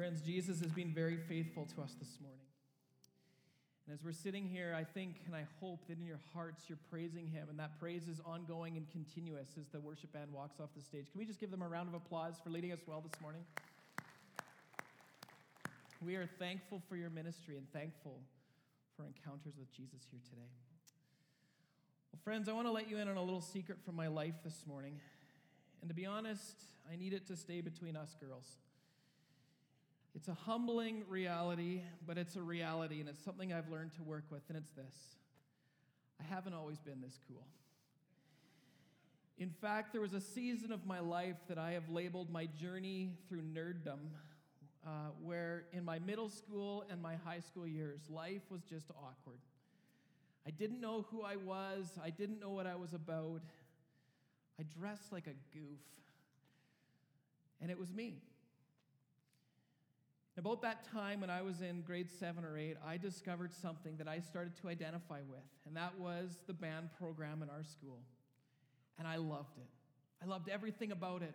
Friends, Jesus has been very faithful to us this morning. And as we're sitting here, I think and I hope that in your hearts you're praising Him, and that praise is ongoing and continuous as the worship band walks off the stage. Can we just give them a round of applause for leading us well this morning? We are thankful for your ministry and thankful for encounters with Jesus here today. Well, friends, I want to let you in on a little secret from my life this morning. And to be honest, I need it to stay between us girls. It's a humbling reality, but it's a reality, and it's something I've learned to work with, and it's this I haven't always been this cool. In fact, there was a season of my life that I have labeled my journey through nerddom, uh, where in my middle school and my high school years, life was just awkward. I didn't know who I was, I didn't know what I was about. I dressed like a goof, and it was me. About that time when I was in grade seven or eight, I discovered something that I started to identify with, and that was the band program in our school. And I loved it. I loved everything about it.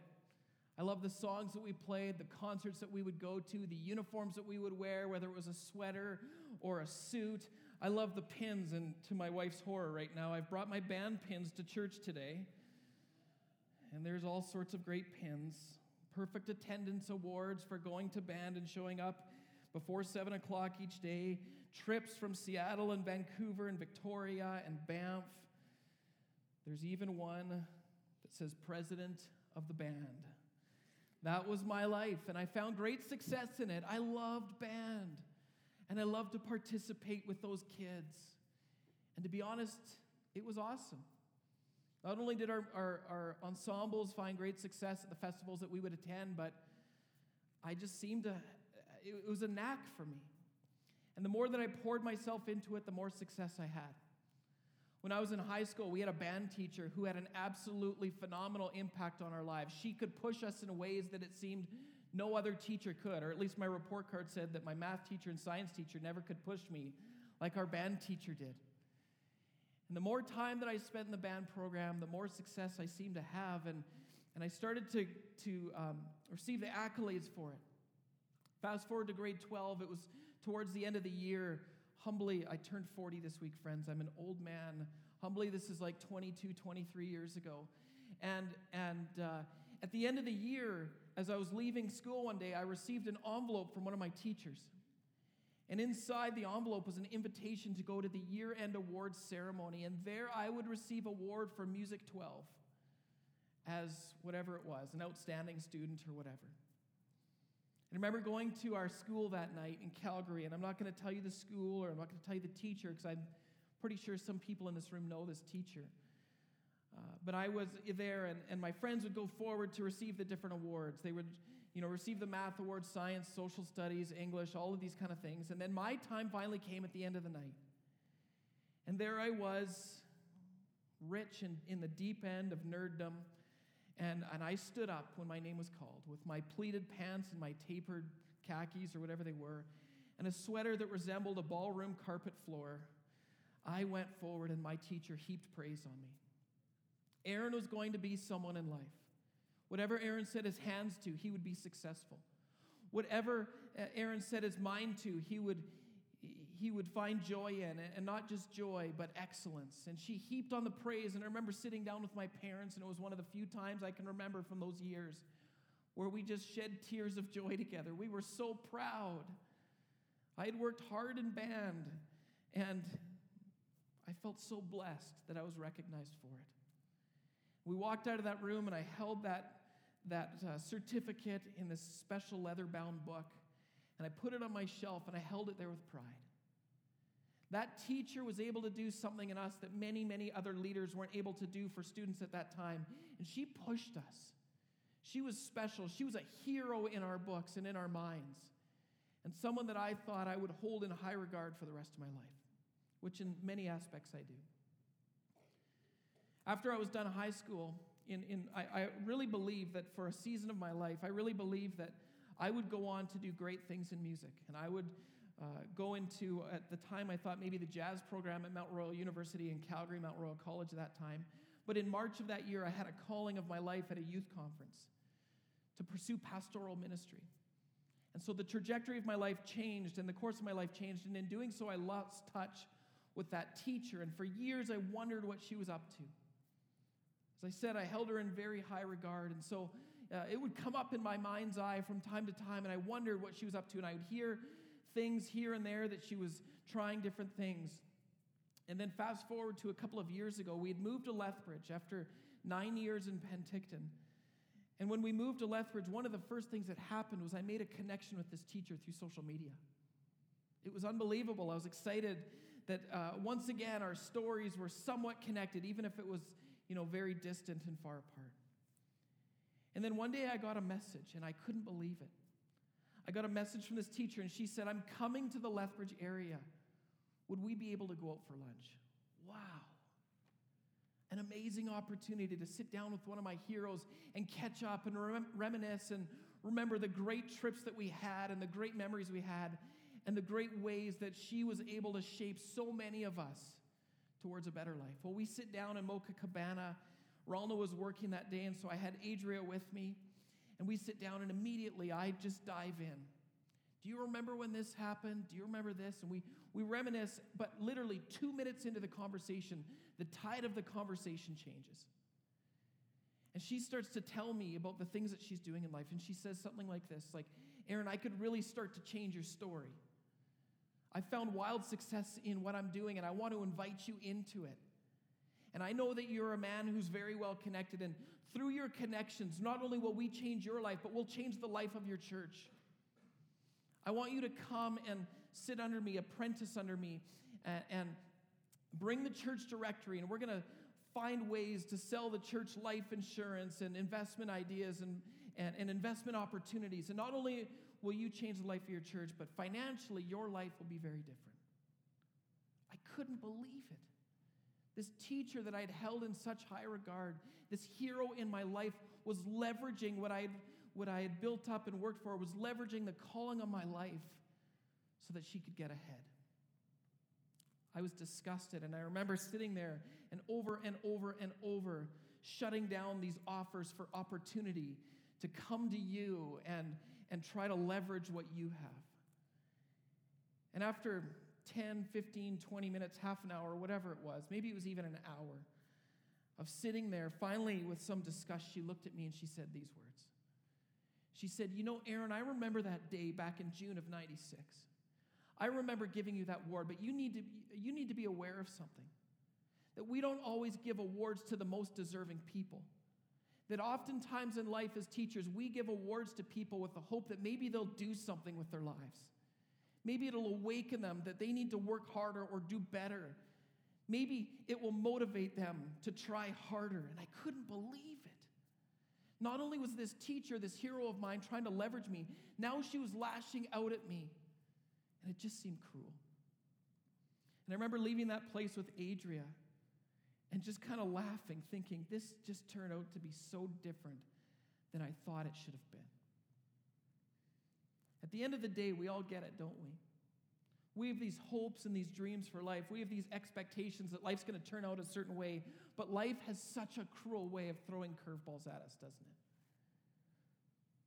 I loved the songs that we played, the concerts that we would go to, the uniforms that we would wear, whether it was a sweater or a suit. I loved the pins, and to my wife's horror right now, I've brought my band pins to church today. And there's all sorts of great pins perfect attendance awards for going to band and showing up before 7 o'clock each day, trips from Seattle and Vancouver and Victoria and Banff. There's even one that says president of the band. That was my life, and I found great success in it. I loved band, and I loved to participate with those kids. And to be honest, it was awesome. Not only did our, our, our, ensembles find great success at the festivals that we would attend, but I just seemed to, it, was a knack for me. And the more that I poured myself into it, the more success I had. When I was in high school, we had a band teacher who had an absolutely phenomenal impact on our lives. She could push us in ways that it seemed no other teacher could, or at least my report card said that my math teacher and science teacher never could push me like our band teacher did. And the more time that I spent in the band program, the more success I seemed to have. And, and I started to, to um, receive the accolades for it. Fast forward to grade 12, it was towards the end of the year. Humbly, I turned 40 this week, friends. I'm an old man. Humbly, this is like 22, 23 years ago. And, and uh, at the end of the year, as I was leaving school one day, I received an envelope from one of my teachers. And inside the envelope was an invitation to go to the year end awards ceremony. And there I would receive award for Music 12 as whatever it was, an outstanding student or whatever. And I remember going to our school that night in Calgary, and I'm not going to tell you the school or I'm not going to tell you the teacher because I'm pretty sure some people in this room know this teacher. Uh, but I was there, and, and my friends would go forward to receive the different awards. They would, you know, receive the math award, science, social studies, English, all of these kind of things. And then my time finally came at the end of the night. And there I was, rich in, in the deep end of nerddom. And, and I stood up when my name was called with my pleated pants and my tapered khakis or whatever they were, and a sweater that resembled a ballroom carpet floor. I went forward, and my teacher heaped praise on me. Aaron was going to be someone in life. Whatever Aaron set his hands to, he would be successful. Whatever uh, Aaron set his mind to, he would, he would find joy in, and not just joy, but excellence. And she heaped on the praise. And I remember sitting down with my parents, and it was one of the few times I can remember from those years where we just shed tears of joy together. We were so proud. I had worked hard in band, and I felt so blessed that I was recognized for it. We walked out of that room, and I held that, that uh, certificate in this special leather bound book, and I put it on my shelf, and I held it there with pride. That teacher was able to do something in us that many, many other leaders weren't able to do for students at that time, and she pushed us. She was special. She was a hero in our books and in our minds, and someone that I thought I would hold in high regard for the rest of my life, which in many aspects I do. After I was done high school, in, in, I, I really believe that for a season of my life, I really believe that I would go on to do great things in music. And I would uh, go into, at the time, I thought maybe the jazz program at Mount Royal University in Calgary, Mount Royal College at that time. But in March of that year, I had a calling of my life at a youth conference to pursue pastoral ministry. And so the trajectory of my life changed, and the course of my life changed. And in doing so, I lost touch with that teacher. And for years, I wondered what she was up to. As I said, I held her in very high regard. And so uh, it would come up in my mind's eye from time to time, and I wondered what she was up to. And I would hear things here and there that she was trying different things. And then fast forward to a couple of years ago, we had moved to Lethbridge after nine years in Penticton. And when we moved to Lethbridge, one of the first things that happened was I made a connection with this teacher through social media. It was unbelievable. I was excited that uh, once again our stories were somewhat connected, even if it was, you know, very distant and far apart. And then one day I got a message, and I couldn't believe it. I got a message from this teacher, and she said, I'm coming to the Lethbridge area. Would we be able to go out for lunch? Wow. An amazing opportunity to sit down with one of my heroes and catch up and rem- reminisce and remember the great trips that we had and the great memories we had and the great ways that she was able to shape so many of us towards a better life. Well, we sit down in Mocha Cabana. Ralna was working that day, and so I had Adria with me. And we sit down, and immediately I just dive in. Do you remember when this happened? Do you remember this? And we, we reminisce, but literally two minutes into the conversation, the tide of the conversation changes. And she starts to tell me about the things that she's doing in life. And she says something like this like, Aaron, I could really start to change your story. I found wild success in what I'm doing, and I want to invite you into it. And I know that you're a man who's very well connected, and through your connections, not only will we change your life, but we'll change the life of your church. I want you to come and sit under me, apprentice under me, and, and bring the church directory, and we're going to find ways to sell the church life insurance and investment ideas and, and, and investment opportunities. And not only will you change the life of your church, but financially, your life will be very different. I couldn't believe it. This teacher that I had held in such high regard, this hero in my life, was leveraging what I'd, what I had built up and worked for, was leveraging the calling of my life so that she could get ahead. I was disgusted, and I remember sitting there and over and over and over shutting down these offers for opportunity to come to you and, and try to leverage what you have. And after 10, 15, 20 minutes, half an hour, whatever it was, maybe it was even an hour of sitting there, finally, with some disgust, she looked at me and she said these words. She said, You know, Aaron, I remember that day back in June of 96. I remember giving you that award, but you need to, you need to be aware of something that we don't always give awards to the most deserving people. That oftentimes in life as teachers, we give awards to people with the hope that maybe they'll do something with their lives. Maybe it'll awaken them that they need to work harder or do better. Maybe it will motivate them to try harder. And I couldn't believe it. Not only was this teacher, this hero of mine, trying to leverage me, now she was lashing out at me. And it just seemed cruel. And I remember leaving that place with Adria and just kind of laughing, thinking, this just turned out to be so different than I thought it should have been. At the end of the day, we all get it, don't we? We have these hopes and these dreams for life. We have these expectations that life's going to turn out a certain way, but life has such a cruel way of throwing curveballs at us, doesn't it?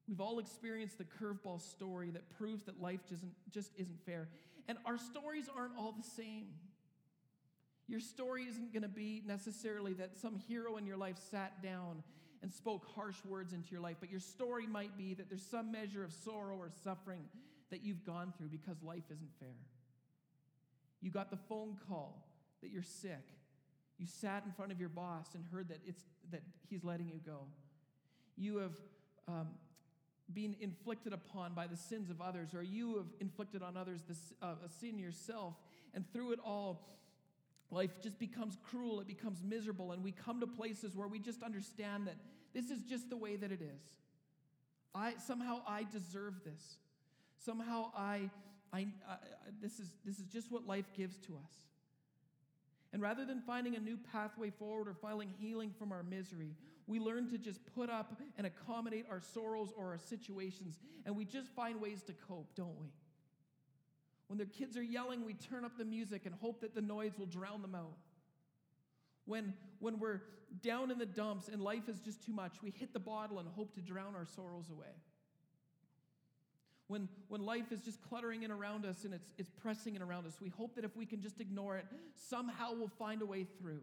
We've all experienced the curveball story that proves that life just isn't, just isn't fair. And our stories aren't all the same. Your story isn't going to be necessarily that some hero in your life sat down and spoke harsh words into your life, but your story might be that there's some measure of sorrow or suffering that you've gone through because life isn't fair. You got the phone call that you're sick. You sat in front of your boss and heard that, it's, that he's letting you go. You have um, been inflicted upon by the sins of others, or you have inflicted on others this, uh, a sin yourself. And through it all, life just becomes cruel, it becomes miserable, and we come to places where we just understand that this is just the way that it is. I, somehow I deserve this. Somehow I, I, I, this, is, this is just what life gives to us. And rather than finding a new pathway forward or finding healing from our misery, we learn to just put up and accommodate our sorrows or our situations, and we just find ways to cope, don't we? When their kids are yelling, we turn up the music and hope that the noise will drown them out. When, when we're down in the dumps and life is just too much, we hit the bottle and hope to drown our sorrows away. When, when life is just cluttering in around us and it's, it's pressing in around us, we hope that if we can just ignore it, somehow we'll find a way through.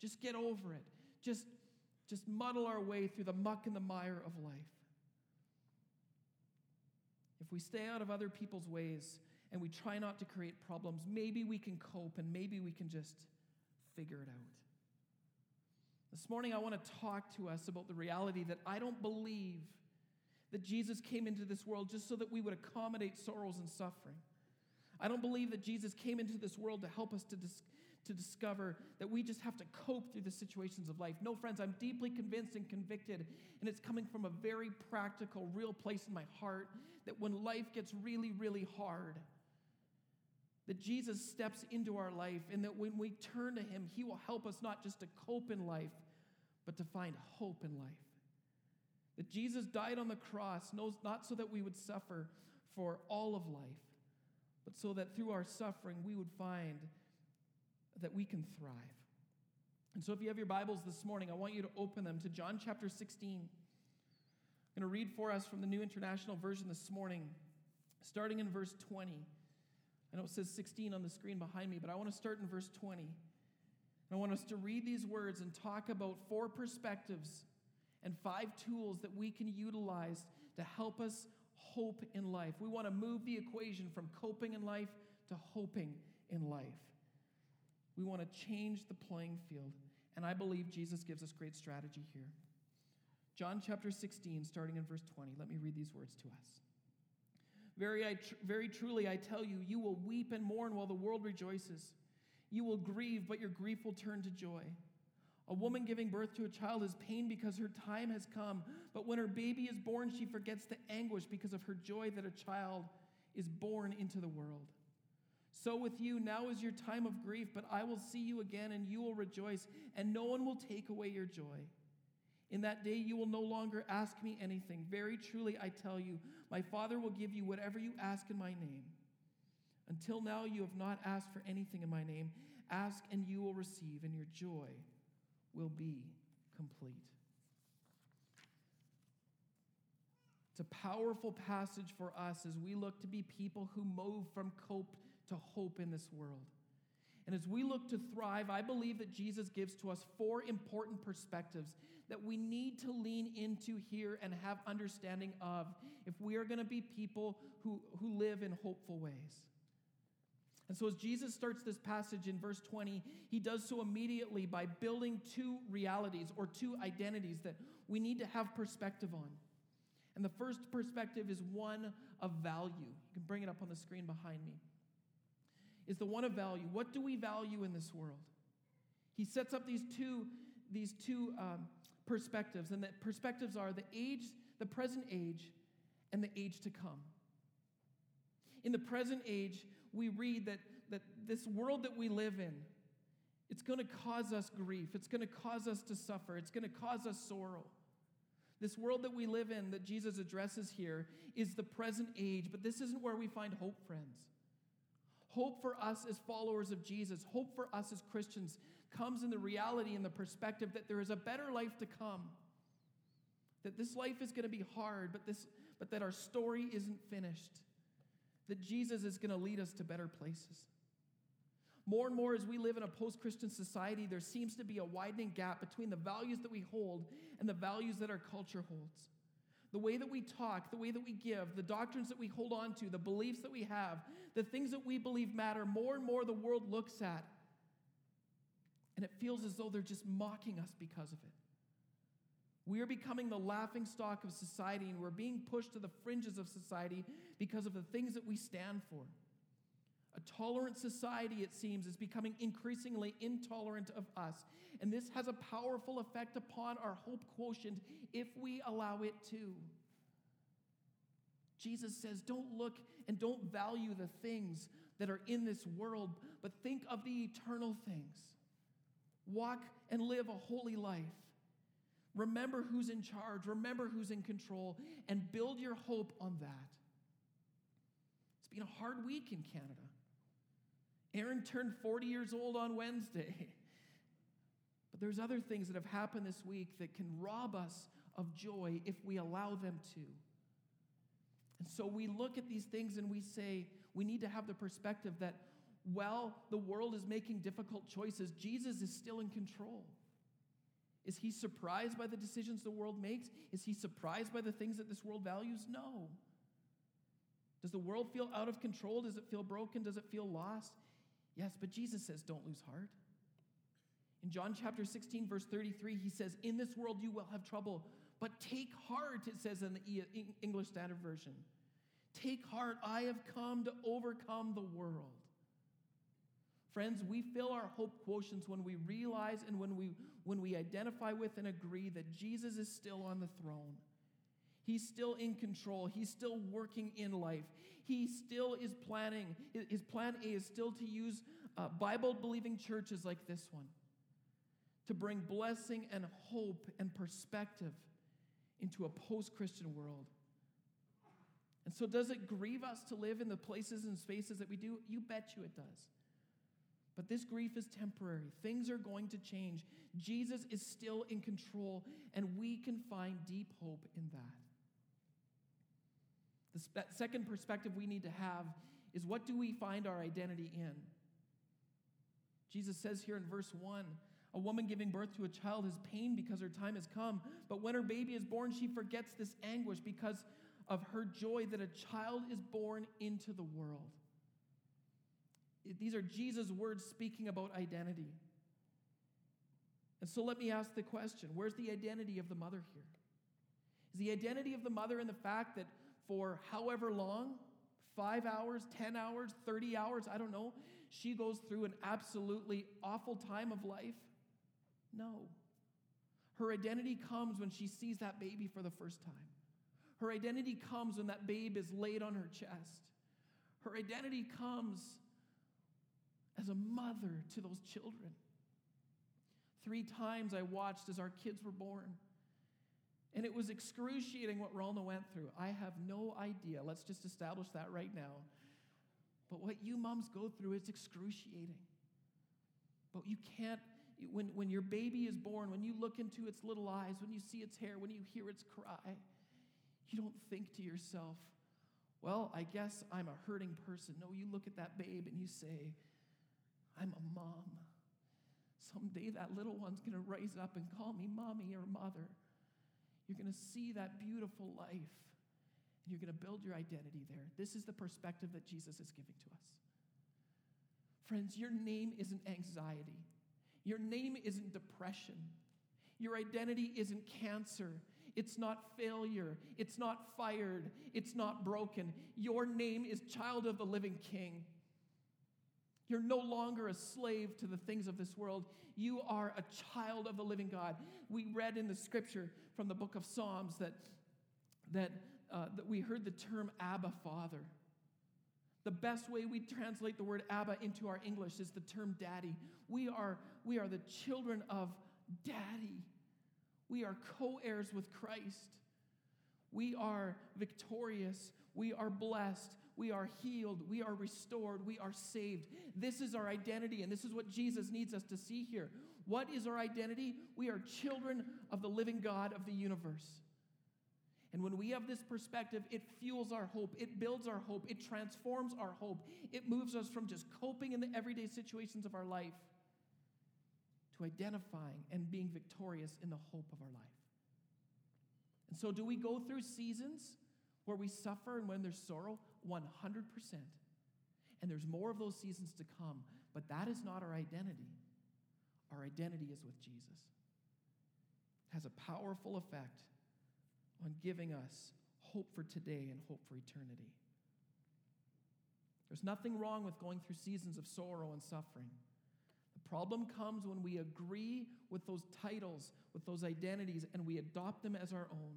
Just get over it. Just, just muddle our way through the muck and the mire of life. If we stay out of other people's ways and we try not to create problems, maybe we can cope and maybe we can just figure it out. This morning, I want to talk to us about the reality that I don't believe that Jesus came into this world just so that we would accommodate sorrows and suffering. I don't believe that Jesus came into this world to help us to, dis- to discover that we just have to cope through the situations of life. No, friends, I'm deeply convinced and convicted, and it's coming from a very practical, real place in my heart that when life gets really, really hard, that Jesus steps into our life, and that when we turn to Him, He will help us not just to cope in life, but to find hope in life. That Jesus died on the cross, not so that we would suffer for all of life, but so that through our suffering we would find that we can thrive. And so, if you have your Bibles this morning, I want you to open them to John chapter 16. I'm going to read for us from the New International Version this morning, starting in verse 20. I know it says 16 on the screen behind me, but I want to start in verse 20. And I want us to read these words and talk about four perspectives and five tools that we can utilize to help us hope in life. We want to move the equation from coping in life to hoping in life. We want to change the playing field. And I believe Jesus gives us great strategy here. John chapter 16, starting in verse 20. Let me read these words to us. Very, I tr- very truly, I tell you, you will weep and mourn while the world rejoices. You will grieve, but your grief will turn to joy. A woman giving birth to a child is pain because her time has come, but when her baby is born, she forgets the anguish because of her joy that a child is born into the world. So with you, now is your time of grief, but I will see you again, and you will rejoice, and no one will take away your joy. In that day, you will no longer ask me anything. Very truly, I tell you, my Father will give you whatever you ask in my name. Until now, you have not asked for anything in my name. Ask, and you will receive, and your joy will be complete. It's a powerful passage for us as we look to be people who move from cope to hope in this world. And as we look to thrive, I believe that Jesus gives to us four important perspectives that we need to lean into here and have understanding of if we are going to be people who, who live in hopeful ways. And so, as Jesus starts this passage in verse 20, he does so immediately by building two realities or two identities that we need to have perspective on. And the first perspective is one of value. You can bring it up on the screen behind me. Is the one of value. What do we value in this world? He sets up these two, these two um, perspectives, and the perspectives are the age, the present age, and the age to come. In the present age, we read that, that this world that we live in, it's going to cause us grief. It's going to cause us to suffer. It's going to cause us sorrow. This world that we live in, that Jesus addresses here, is the present age, but this isn't where we find hope, friends. Hope for us as followers of Jesus, hope for us as Christians, comes in the reality and the perspective that there is a better life to come. That this life is going to be hard, but, this, but that our story isn't finished that Jesus is going to lead us to better places. More and more, as we live in a post Christian society, there seems to be a widening gap between the values that we hold and the values that our culture holds. The way that we talk, the way that we give, the doctrines that we hold on to, the beliefs that we have, the things that we believe matter, more and more the world looks at. And it feels as though they're just mocking us because of it. We are becoming the laughing stock of society, and we're being pushed to the fringes of society because of the things that we stand for. A tolerant society, it seems, is becoming increasingly intolerant of us. And this has a powerful effect upon our hope quotient if we allow it to. Jesus says, Don't look and don't value the things that are in this world, but think of the eternal things. Walk and live a holy life. Remember who's in charge, remember who's in control, and build your hope on that. It's been a hard week in Canada. Aaron turned 40 years old on Wednesday. But there's other things that have happened this week that can rob us of joy if we allow them to. And so we look at these things and we say, we need to have the perspective that while the world is making difficult choices, Jesus is still in control. Is he surprised by the decisions the world makes? Is he surprised by the things that this world values? No. Does the world feel out of control? Does it feel broken? Does it feel lost? Yes, but Jesus says, don't lose heart. In John chapter 16, verse 33, he says, In this world you will have trouble, but take heart, it says in the English Standard Version. Take heart, I have come to overcome the world. Friends, we fill our hope quotients when we realize and when we, when we identify with and agree that Jesus is still on the throne. He's still in control. He's still working in life. He still is planning. His plan A is still to use uh, Bible believing churches like this one to bring blessing and hope and perspective into a post Christian world. And so, does it grieve us to live in the places and spaces that we do? You bet you it does. But this grief is temporary. Things are going to change. Jesus is still in control, and we can find deep hope in that. The second perspective we need to have is what do we find our identity in? Jesus says here in verse 1 a woman giving birth to a child has pain because her time has come, but when her baby is born, she forgets this anguish because of her joy that a child is born into the world. These are Jesus' words speaking about identity. And so let me ask the question where's the identity of the mother here? Is the identity of the mother in the fact that for however long, five hours, 10 hours, 30 hours, I don't know, she goes through an absolutely awful time of life? No. Her identity comes when she sees that baby for the first time. Her identity comes when that babe is laid on her chest. Her identity comes as a mother to those children. Three times I watched as our kids were born. And it was excruciating what Ralna went through. I have no idea. Let's just establish that right now. But what you moms go through is excruciating. But you can't, when, when your baby is born, when you look into its little eyes, when you see its hair, when you hear its cry, you don't think to yourself, well, I guess I'm a hurting person. No, you look at that babe and you say, I'm a mom. Someday that little one's going to rise up and call me mommy or mother. You're going to see that beautiful life and you're going to build your identity there. This is the perspective that Jesus is giving to us. Friends, your name isn't anxiety, your name isn't depression, your identity isn't cancer. It's not failure. It's not fired. It's not broken. Your name is child of the living king. You're no longer a slave to the things of this world. You are a child of the living God. We read in the scripture from the book of Psalms that, that, uh, that we heard the term Abba, Father. The best way we translate the word Abba into our English is the term daddy. We are, we are the children of daddy. We are co heirs with Christ. We are victorious. We are blessed. We are healed. We are restored. We are saved. This is our identity, and this is what Jesus needs us to see here. What is our identity? We are children of the living God of the universe. And when we have this perspective, it fuels our hope, it builds our hope, it transforms our hope, it moves us from just coping in the everyday situations of our life to identifying and being victorious in the hope of our life. And so, do we go through seasons where we suffer and when there's sorrow? 100%. And there's more of those seasons to come, but that is not our identity. Our identity is with Jesus. It has a powerful effect on giving us hope for today and hope for eternity. There's nothing wrong with going through seasons of sorrow and suffering. The problem comes when we agree with those titles, with those identities, and we adopt them as our own.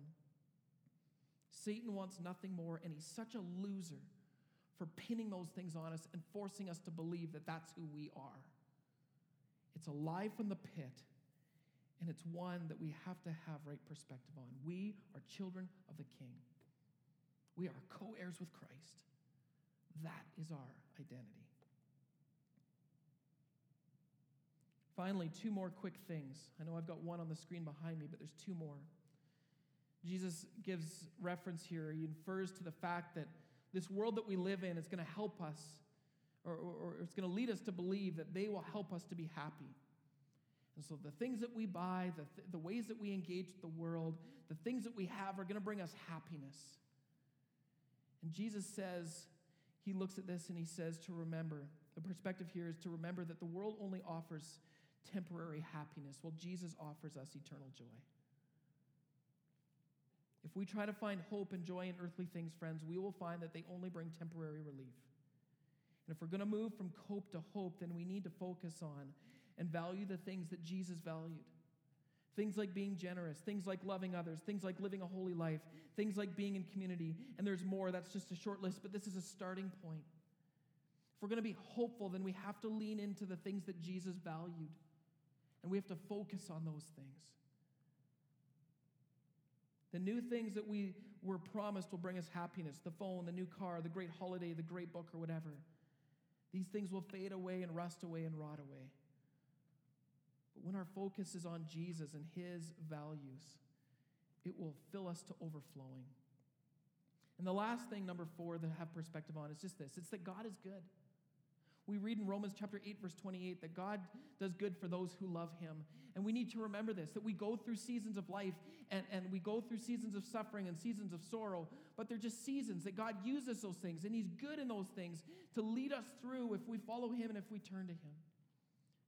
Satan wants nothing more, and he's such a loser for pinning those things on us and forcing us to believe that that's who we are. It's a lie from the pit, and it's one that we have to have right perspective on. We are children of the King, we are co heirs with Christ. That is our identity. Finally, two more quick things. I know I've got one on the screen behind me, but there's two more. Jesus gives reference here. He infers to the fact that this world that we live in is going to help us, or, or, or it's going to lead us to believe that they will help us to be happy. And so the things that we buy, the, th- the ways that we engage the world, the things that we have are going to bring us happiness. And Jesus says, he looks at this and he says to remember. The perspective here is to remember that the world only offers temporary happiness, while Jesus offers us eternal joy. If we try to find hope and joy in earthly things, friends, we will find that they only bring temporary relief. And if we're going to move from hope to hope, then we need to focus on and value the things that Jesus valued. Things like being generous, things like loving others, things like living a holy life, things like being in community. And there's more, that's just a short list, but this is a starting point. If we're going to be hopeful, then we have to lean into the things that Jesus valued. And we have to focus on those things. The new things that we were promised will bring us happiness the phone, the new car, the great holiday, the great book, or whatever. These things will fade away and rust away and rot away. But when our focus is on Jesus and his values, it will fill us to overflowing. And the last thing, number four, that I have perspective on is just this it's that God is good. We read in Romans chapter 8, verse 28, that God does good for those who love him. And we need to remember this that we go through seasons of life and, and we go through seasons of suffering and seasons of sorrow, but they're just seasons that God uses those things. And he's good in those things to lead us through if we follow him and if we turn to him.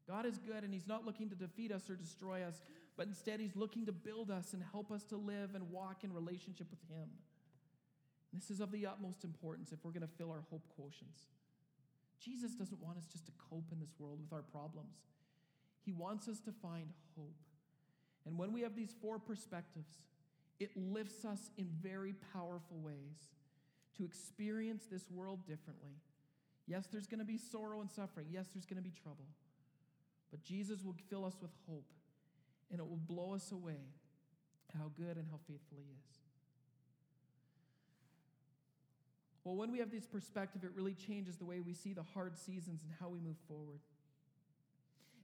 God is good and he's not looking to defeat us or destroy us, but instead he's looking to build us and help us to live and walk in relationship with him. This is of the utmost importance if we're going to fill our hope quotients. Jesus doesn't want us just to cope in this world with our problems. He wants us to find hope. And when we have these four perspectives, it lifts us in very powerful ways to experience this world differently. Yes, there's going to be sorrow and suffering. Yes, there's going to be trouble. But Jesus will fill us with hope, and it will blow us away how good and how faithful He is. Well, when we have this perspective, it really changes the way we see the hard seasons and how we move forward.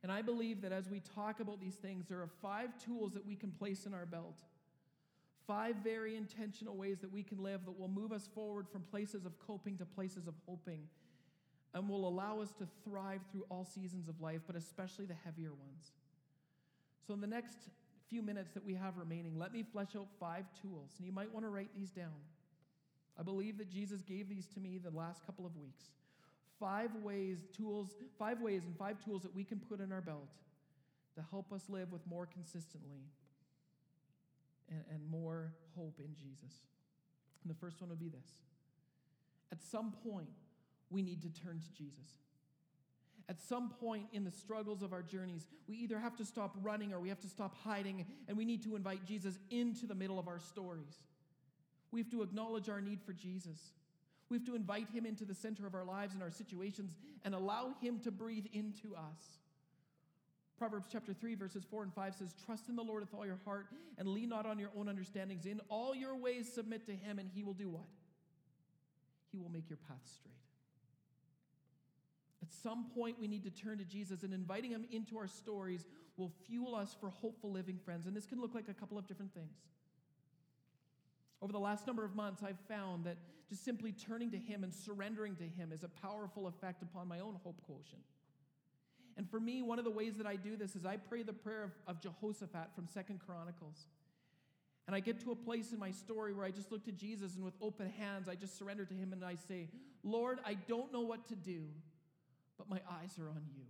And I believe that as we talk about these things, there are five tools that we can place in our belt. Five very intentional ways that we can live that will move us forward from places of coping to places of hoping and will allow us to thrive through all seasons of life, but especially the heavier ones. So, in the next few minutes that we have remaining, let me flesh out five tools. And you might want to write these down. I believe that Jesus gave these to me the last couple of weeks. Five ways, tools, five ways and five tools that we can put in our belt to help us live with more consistently and, and more hope in Jesus. And the first one would be this. At some point, we need to turn to Jesus. At some point in the struggles of our journeys, we either have to stop running or we have to stop hiding, and we need to invite Jesus into the middle of our stories. We have to acknowledge our need for Jesus. We have to invite him into the center of our lives and our situations and allow him to breathe into us. Proverbs chapter 3, verses 4 and 5 says, Trust in the Lord with all your heart and lean not on your own understandings. In all your ways submit to him, and he will do what? He will make your path straight. At some point, we need to turn to Jesus, and inviting him into our stories will fuel us for hopeful living, friends. And this can look like a couple of different things. Over the last number of months, I've found that just simply turning to Him and surrendering to Him is a powerful effect upon my own hope quotient. And for me, one of the ways that I do this is I pray the prayer of, of Jehoshaphat from Second Chronicles. And I get to a place in my story where I just look to Jesus and with open hands, I just surrender to Him and I say, Lord, I don't know what to do, but my eyes are on you.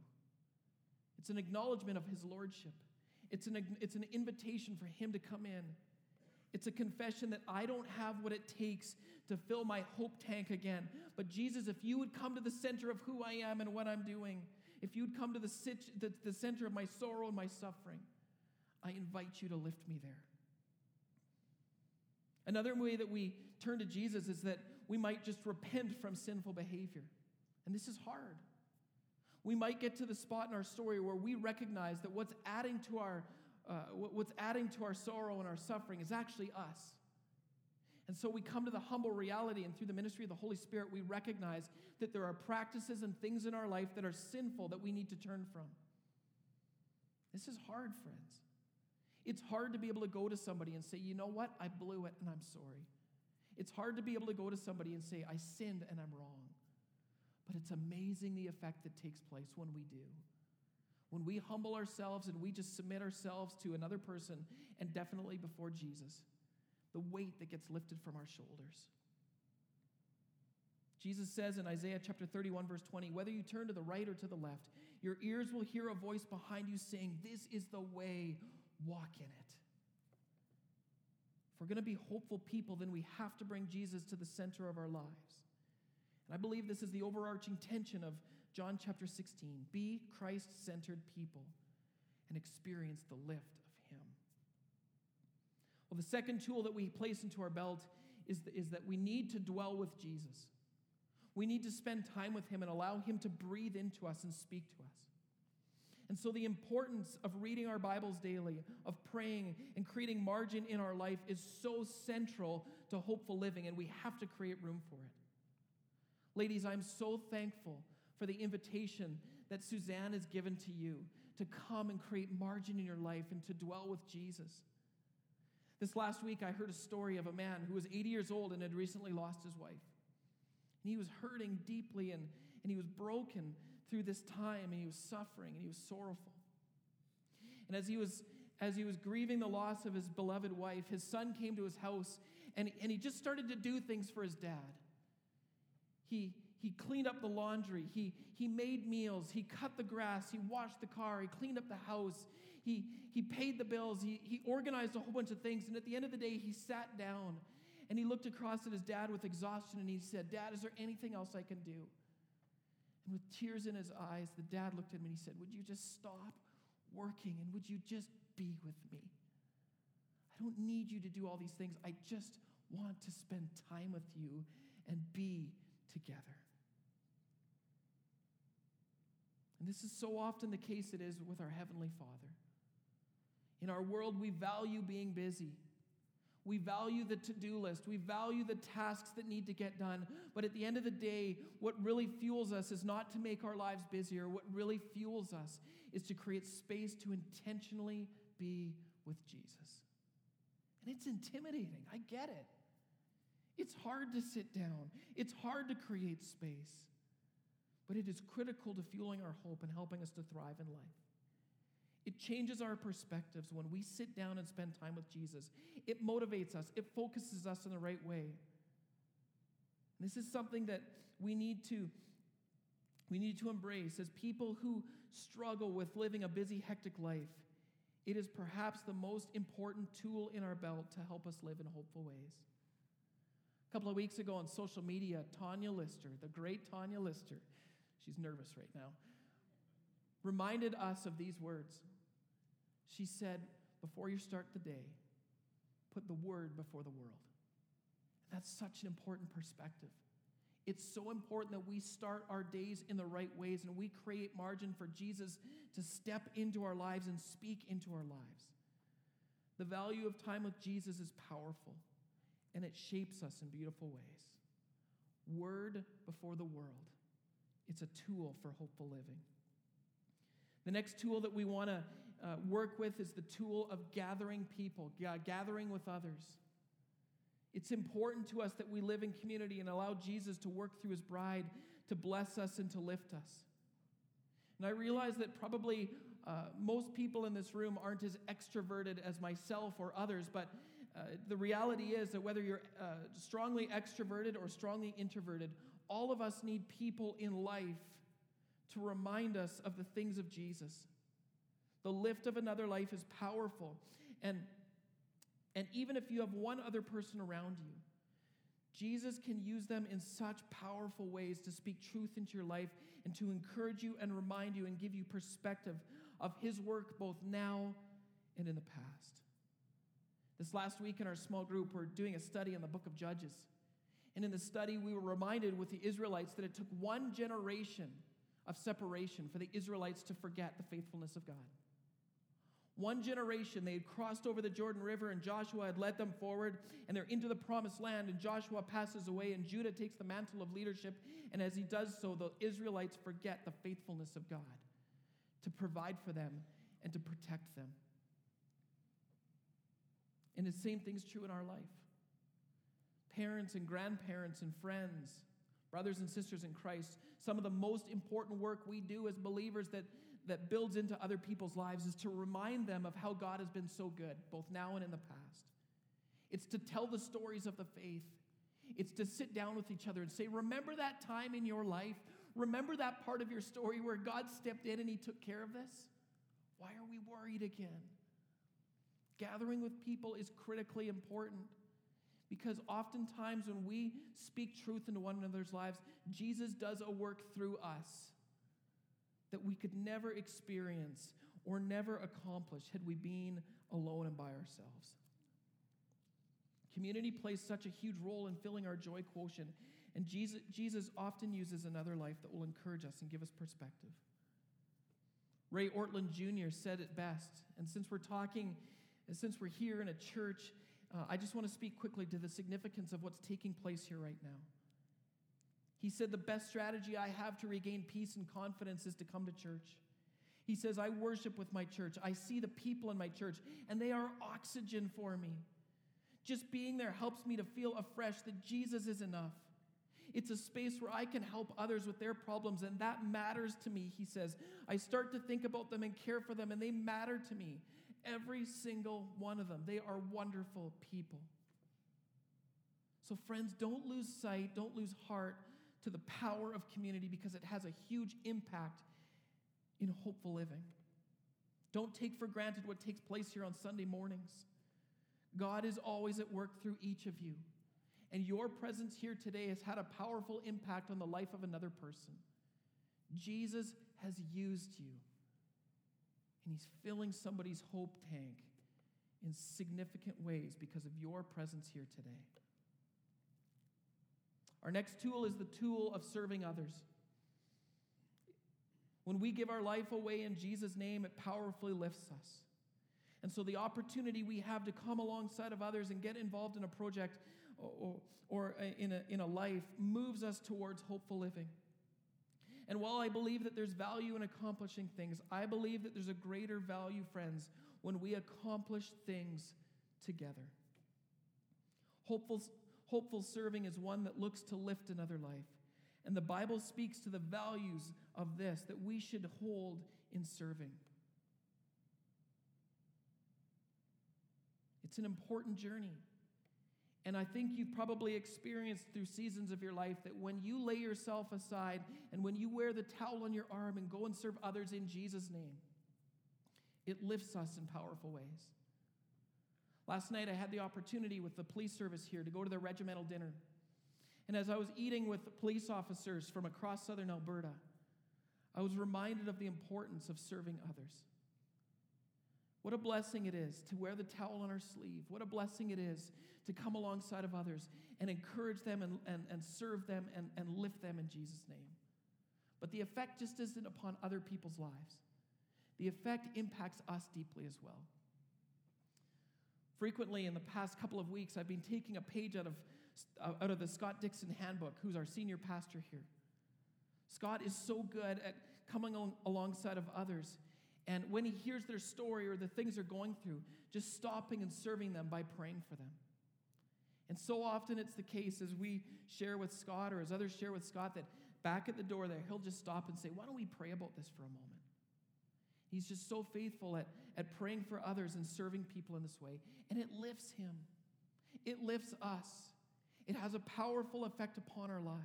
It's an acknowledgement of His Lordship, it's an, it's an invitation for Him to come in it's a confession that I don't have what it takes to fill my hope tank again. But Jesus, if you would come to the center of who I am and what I'm doing, if you'd come to the, the, the center of my sorrow and my suffering, I invite you to lift me there. Another way that we turn to Jesus is that we might just repent from sinful behavior. And this is hard. We might get to the spot in our story where we recognize that what's adding to our uh, what's adding to our sorrow and our suffering is actually us. And so we come to the humble reality, and through the ministry of the Holy Spirit, we recognize that there are practices and things in our life that are sinful that we need to turn from. This is hard, friends. It's hard to be able to go to somebody and say, you know what, I blew it and I'm sorry. It's hard to be able to go to somebody and say, I sinned and I'm wrong. But it's amazing the effect that takes place when we do. When we humble ourselves and we just submit ourselves to another person and definitely before Jesus, the weight that gets lifted from our shoulders. Jesus says in Isaiah chapter 31, verse 20, whether you turn to the right or to the left, your ears will hear a voice behind you saying, This is the way, walk in it. If we're going to be hopeful people, then we have to bring Jesus to the center of our lives. And I believe this is the overarching tension of John chapter 16 be Christ centered people and experience the lift of Him. Well, the second tool that we place into our belt is, the, is that we need to dwell with Jesus. We need to spend time with Him and allow Him to breathe into us and speak to us. And so, the importance of reading our Bibles daily, of praying and creating margin in our life is so central to hopeful living, and we have to create room for it. Ladies, I'm so thankful for the invitation that Suzanne has given to you to come and create margin in your life and to dwell with Jesus. This last week, I heard a story of a man who was 80 years old and had recently lost his wife. And he was hurting deeply and, and he was broken through this time and he was suffering and he was sorrowful. And as he was, as he was grieving the loss of his beloved wife, his son came to his house and, and he just started to do things for his dad. He, he cleaned up the laundry. He, he made meals. He cut the grass. He washed the car. He cleaned up the house. He, he paid the bills. He, he organized a whole bunch of things. And at the end of the day, he sat down and he looked across at his dad with exhaustion and he said, Dad, is there anything else I can do? And with tears in his eyes, the dad looked at him and he said, Would you just stop working and would you just be with me? I don't need you to do all these things. I just want to spend time with you and be together. And this is so often the case it is with our Heavenly Father. In our world, we value being busy. We value the to do list. We value the tasks that need to get done. But at the end of the day, what really fuels us is not to make our lives busier. What really fuels us is to create space to intentionally be with Jesus. And it's intimidating. I get it. It's hard to sit down, it's hard to create space. But it is critical to fueling our hope and helping us to thrive in life. It changes our perspectives when we sit down and spend time with Jesus. It motivates us, it focuses us in the right way. This is something that we need to we need to embrace as people who struggle with living a busy hectic life. It is perhaps the most important tool in our belt to help us live in hopeful ways. A couple of weeks ago on social media, Tanya Lister, the great Tanya Lister, she's nervous right now, reminded us of these words. She said, Before you start the day, put the word before the world. That's such an important perspective. It's so important that we start our days in the right ways and we create margin for Jesus to step into our lives and speak into our lives. The value of time with Jesus is powerful and it shapes us in beautiful ways. Word before the world. It's a tool for hopeful living. The next tool that we want to uh, work with is the tool of gathering people, gathering with others. It's important to us that we live in community and allow Jesus to work through his bride to bless us and to lift us. And I realize that probably uh, most people in this room aren't as extroverted as myself or others, but uh, the reality is that whether you're uh, strongly extroverted or strongly introverted, all of us need people in life to remind us of the things of Jesus. The lift of another life is powerful. And, and even if you have one other person around you, Jesus can use them in such powerful ways to speak truth into your life and to encourage you and remind you and give you perspective of his work both now and in the past. This last week in our small group, we're doing a study in the book of Judges. And in the study, we were reminded with the Israelites that it took one generation of separation for the Israelites to forget the faithfulness of God. One generation, they had crossed over the Jordan River, and Joshua had led them forward, and they're into the promised land. And Joshua passes away, and Judah takes the mantle of leadership. And as he does so, the Israelites forget the faithfulness of God to provide for them and to protect them. And the same thing's true in our life. Parents and grandparents and friends, brothers and sisters in Christ, some of the most important work we do as believers that, that builds into other people's lives is to remind them of how God has been so good, both now and in the past. It's to tell the stories of the faith. It's to sit down with each other and say, Remember that time in your life? Remember that part of your story where God stepped in and He took care of this? Why are we worried again? Gathering with people is critically important because oftentimes when we speak truth into one another's lives, Jesus does a work through us that we could never experience or never accomplish had we been alone and by ourselves. Community plays such a huge role in filling our joy quotient, and Jesus, Jesus often uses another life that will encourage us and give us perspective. Ray Ortlund Jr. said it best, and since we're talking, and since we're here in a church, uh, I just want to speak quickly to the significance of what's taking place here right now. He said, The best strategy I have to regain peace and confidence is to come to church. He says, I worship with my church. I see the people in my church, and they are oxygen for me. Just being there helps me to feel afresh that Jesus is enough. It's a space where I can help others with their problems, and that matters to me, he says. I start to think about them and care for them, and they matter to me. Every single one of them. They are wonderful people. So, friends, don't lose sight, don't lose heart to the power of community because it has a huge impact in hopeful living. Don't take for granted what takes place here on Sunday mornings. God is always at work through each of you. And your presence here today has had a powerful impact on the life of another person. Jesus has used you, and He's filling somebody's hope tank in significant ways because of your presence here today. Our next tool is the tool of serving others. When we give our life away in Jesus' name, it powerfully lifts us. And so, the opportunity we have to come alongside of others and get involved in a project or, or in, a, in a life moves us towards hopeful living. And while I believe that there's value in accomplishing things, I believe that there's a greater value, friends, when we accomplish things together. Hopeful, hopeful serving is one that looks to lift another life. And the Bible speaks to the values of this that we should hold in serving. It's an important journey. And I think you've probably experienced through seasons of your life that when you lay yourself aside and when you wear the towel on your arm and go and serve others in Jesus' name, it lifts us in powerful ways. Last night, I had the opportunity with the police service here to go to their regimental dinner. And as I was eating with police officers from across southern Alberta, I was reminded of the importance of serving others. What a blessing it is to wear the towel on our sleeve. What a blessing it is to come alongside of others and encourage them and, and, and serve them and, and lift them in Jesus' name. But the effect just isn't upon other people's lives, the effect impacts us deeply as well. Frequently, in the past couple of weeks, I've been taking a page out of, uh, out of the Scott Dixon handbook, who's our senior pastor here. Scott is so good at coming alongside of others and when he hears their story or the things they're going through, just stopping and serving them by praying for them. And so often it's the case as we share with Scott or as others share with Scott that back at the door there, he'll just stop and say, Why don't we pray about this for a moment? He's just so faithful at, at praying for others and serving people in this way. And it lifts him, it lifts us, it has a powerful effect upon our lives.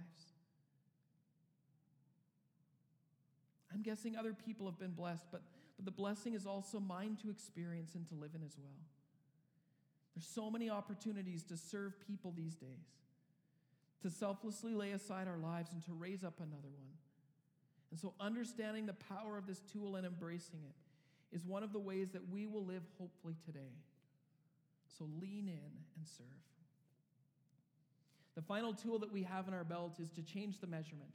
I'm guessing other people have been blessed, but but the blessing is also mine to experience and to live in as well. There's so many opportunities to serve people these days, to selflessly lay aside our lives and to raise up another one. And so, understanding the power of this tool and embracing it is one of the ways that we will live hopefully today. So, lean in and serve. The final tool that we have in our belt is to change the measurement.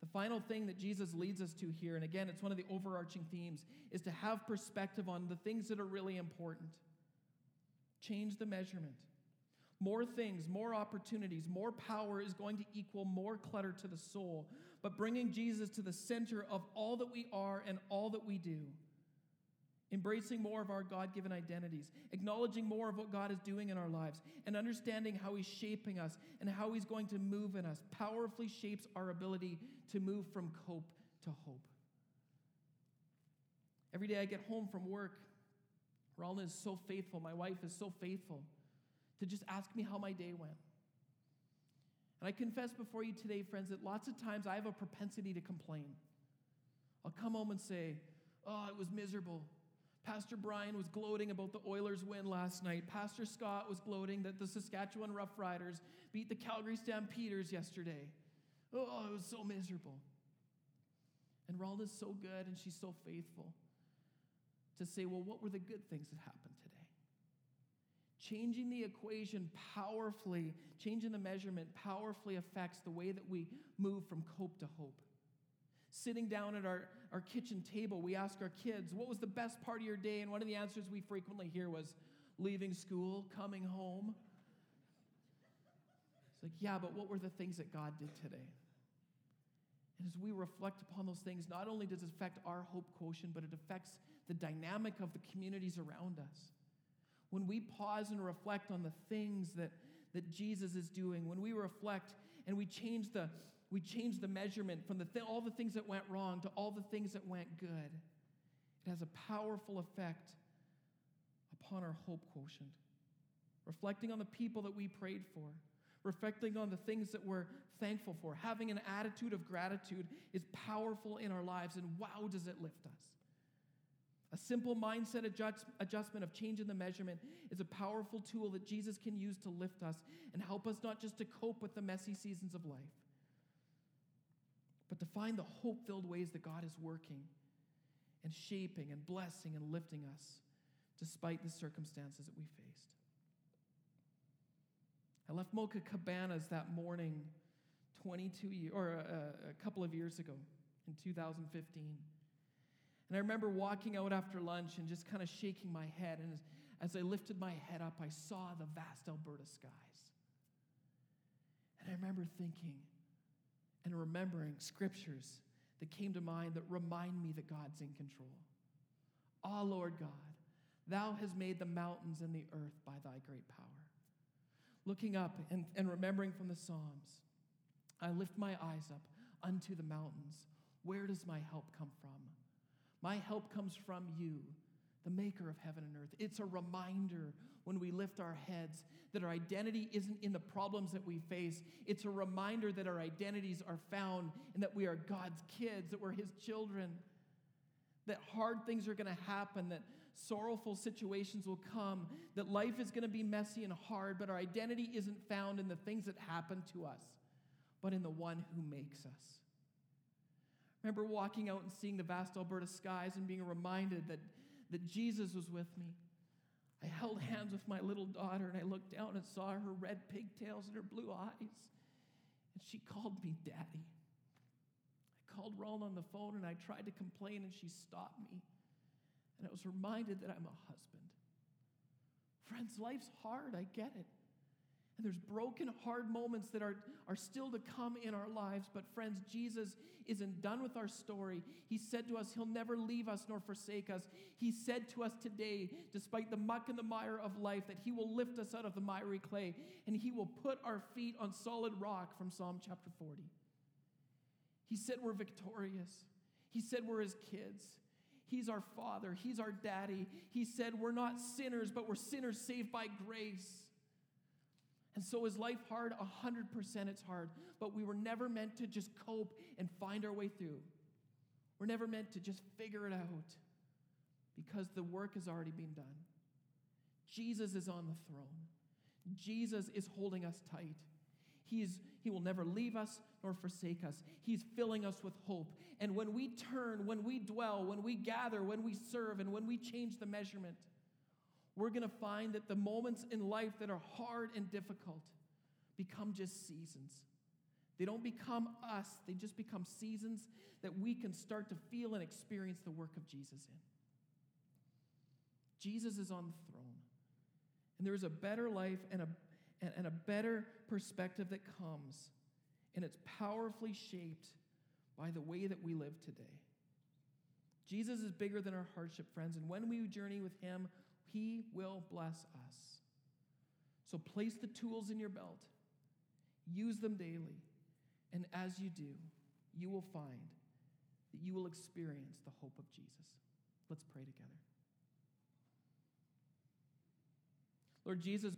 The final thing that Jesus leads us to here, and again, it's one of the overarching themes, is to have perspective on the things that are really important. Change the measurement. More things, more opportunities, more power is going to equal more clutter to the soul. But bringing Jesus to the center of all that we are and all that we do embracing more of our God given identities, acknowledging more of what God is doing in our lives, and understanding how He's shaping us and how He's going to move in us powerfully shapes our ability to move from cope to hope. Every day I get home from work, Ralna is so faithful, my wife is so faithful to just ask me how my day went. And I confess before you today, friends, that lots of times I have a propensity to complain. I'll come home and say, Oh, it was miserable. Pastor Brian was gloating about the Oilers' win last night. Pastor Scott was gloating that the Saskatchewan Roughriders beat the Calgary Stampeders yesterday. Oh, it was so miserable. And Ralna's so good and she's so faithful to say, well, what were the good things that happened today? Changing the equation powerfully, changing the measurement powerfully affects the way that we move from cope to hope. Sitting down at our, our kitchen table, we ask our kids, What was the best part of your day? And one of the answers we frequently hear was, Leaving school, coming home. It's like, Yeah, but what were the things that God did today? And as we reflect upon those things, not only does it affect our hope quotient, but it affects the dynamic of the communities around us. When we pause and reflect on the things that, that Jesus is doing, when we reflect and we change the, we change the measurement from the th- all the things that went wrong to all the things that went good, it has a powerful effect upon our hope quotient. Reflecting on the people that we prayed for, reflecting on the things that we're thankful for, having an attitude of gratitude is powerful in our lives, and wow, does it lift us. A simple mindset adjust, adjustment of changing the measurement is a powerful tool that Jesus can use to lift us and help us not just to cope with the messy seasons of life, but to find the hope filled ways that God is working and shaping and blessing and lifting us despite the circumstances that we faced. I left Mocha Cabanas that morning 22 years, or a, a couple of years ago in 2015. And I remember walking out after lunch and just kind of shaking my head. And as, as I lifted my head up, I saw the vast Alberta skies. And I remember thinking and remembering scriptures that came to mind that remind me that God's in control. Ah, oh, Lord God, thou hast made the mountains and the earth by thy great power. Looking up and, and remembering from the Psalms, I lift my eyes up unto the mountains. Where does my help come from? My help comes from you, the maker of heaven and earth. It's a reminder when we lift our heads that our identity isn't in the problems that we face. It's a reminder that our identities are found and that we are God's kids, that we're His children, that hard things are going to happen, that sorrowful situations will come, that life is going to be messy and hard, but our identity isn't found in the things that happen to us, but in the one who makes us remember walking out and seeing the vast Alberta skies and being reminded that, that Jesus was with me. I held hands with my little daughter and I looked down and saw her red pigtails and her blue eyes. And she called me daddy. I called Ron on the phone and I tried to complain and she stopped me. And I was reminded that I'm a husband. Friends, life's hard. I get it. And there's broken, hard moments that are, are still to come in our lives. But, friends, Jesus isn't done with our story. He said to us, He'll never leave us nor forsake us. He said to us today, despite the muck and the mire of life, that He will lift us out of the miry clay and He will put our feet on solid rock from Psalm chapter 40. He said we're victorious. He said we're His kids. He's our Father. He's our daddy. He said we're not sinners, but we're sinners saved by grace. And so is life hard? 100% it's hard. But we were never meant to just cope and find our way through. We're never meant to just figure it out because the work has already been done. Jesus is on the throne. Jesus is holding us tight. He's, he will never leave us nor forsake us. He's filling us with hope. And when we turn, when we dwell, when we gather, when we serve, and when we change the measurement, we're going to find that the moments in life that are hard and difficult become just seasons. They don't become us, they just become seasons that we can start to feel and experience the work of Jesus in. Jesus is on the throne. And there is a better life and a, and, and a better perspective that comes. And it's powerfully shaped by the way that we live today. Jesus is bigger than our hardship, friends, and when we journey with him, he will bless us. So place the tools in your belt, use them daily, and as you do, you will find that you will experience the hope of Jesus. Let's pray together. Lord Jesus,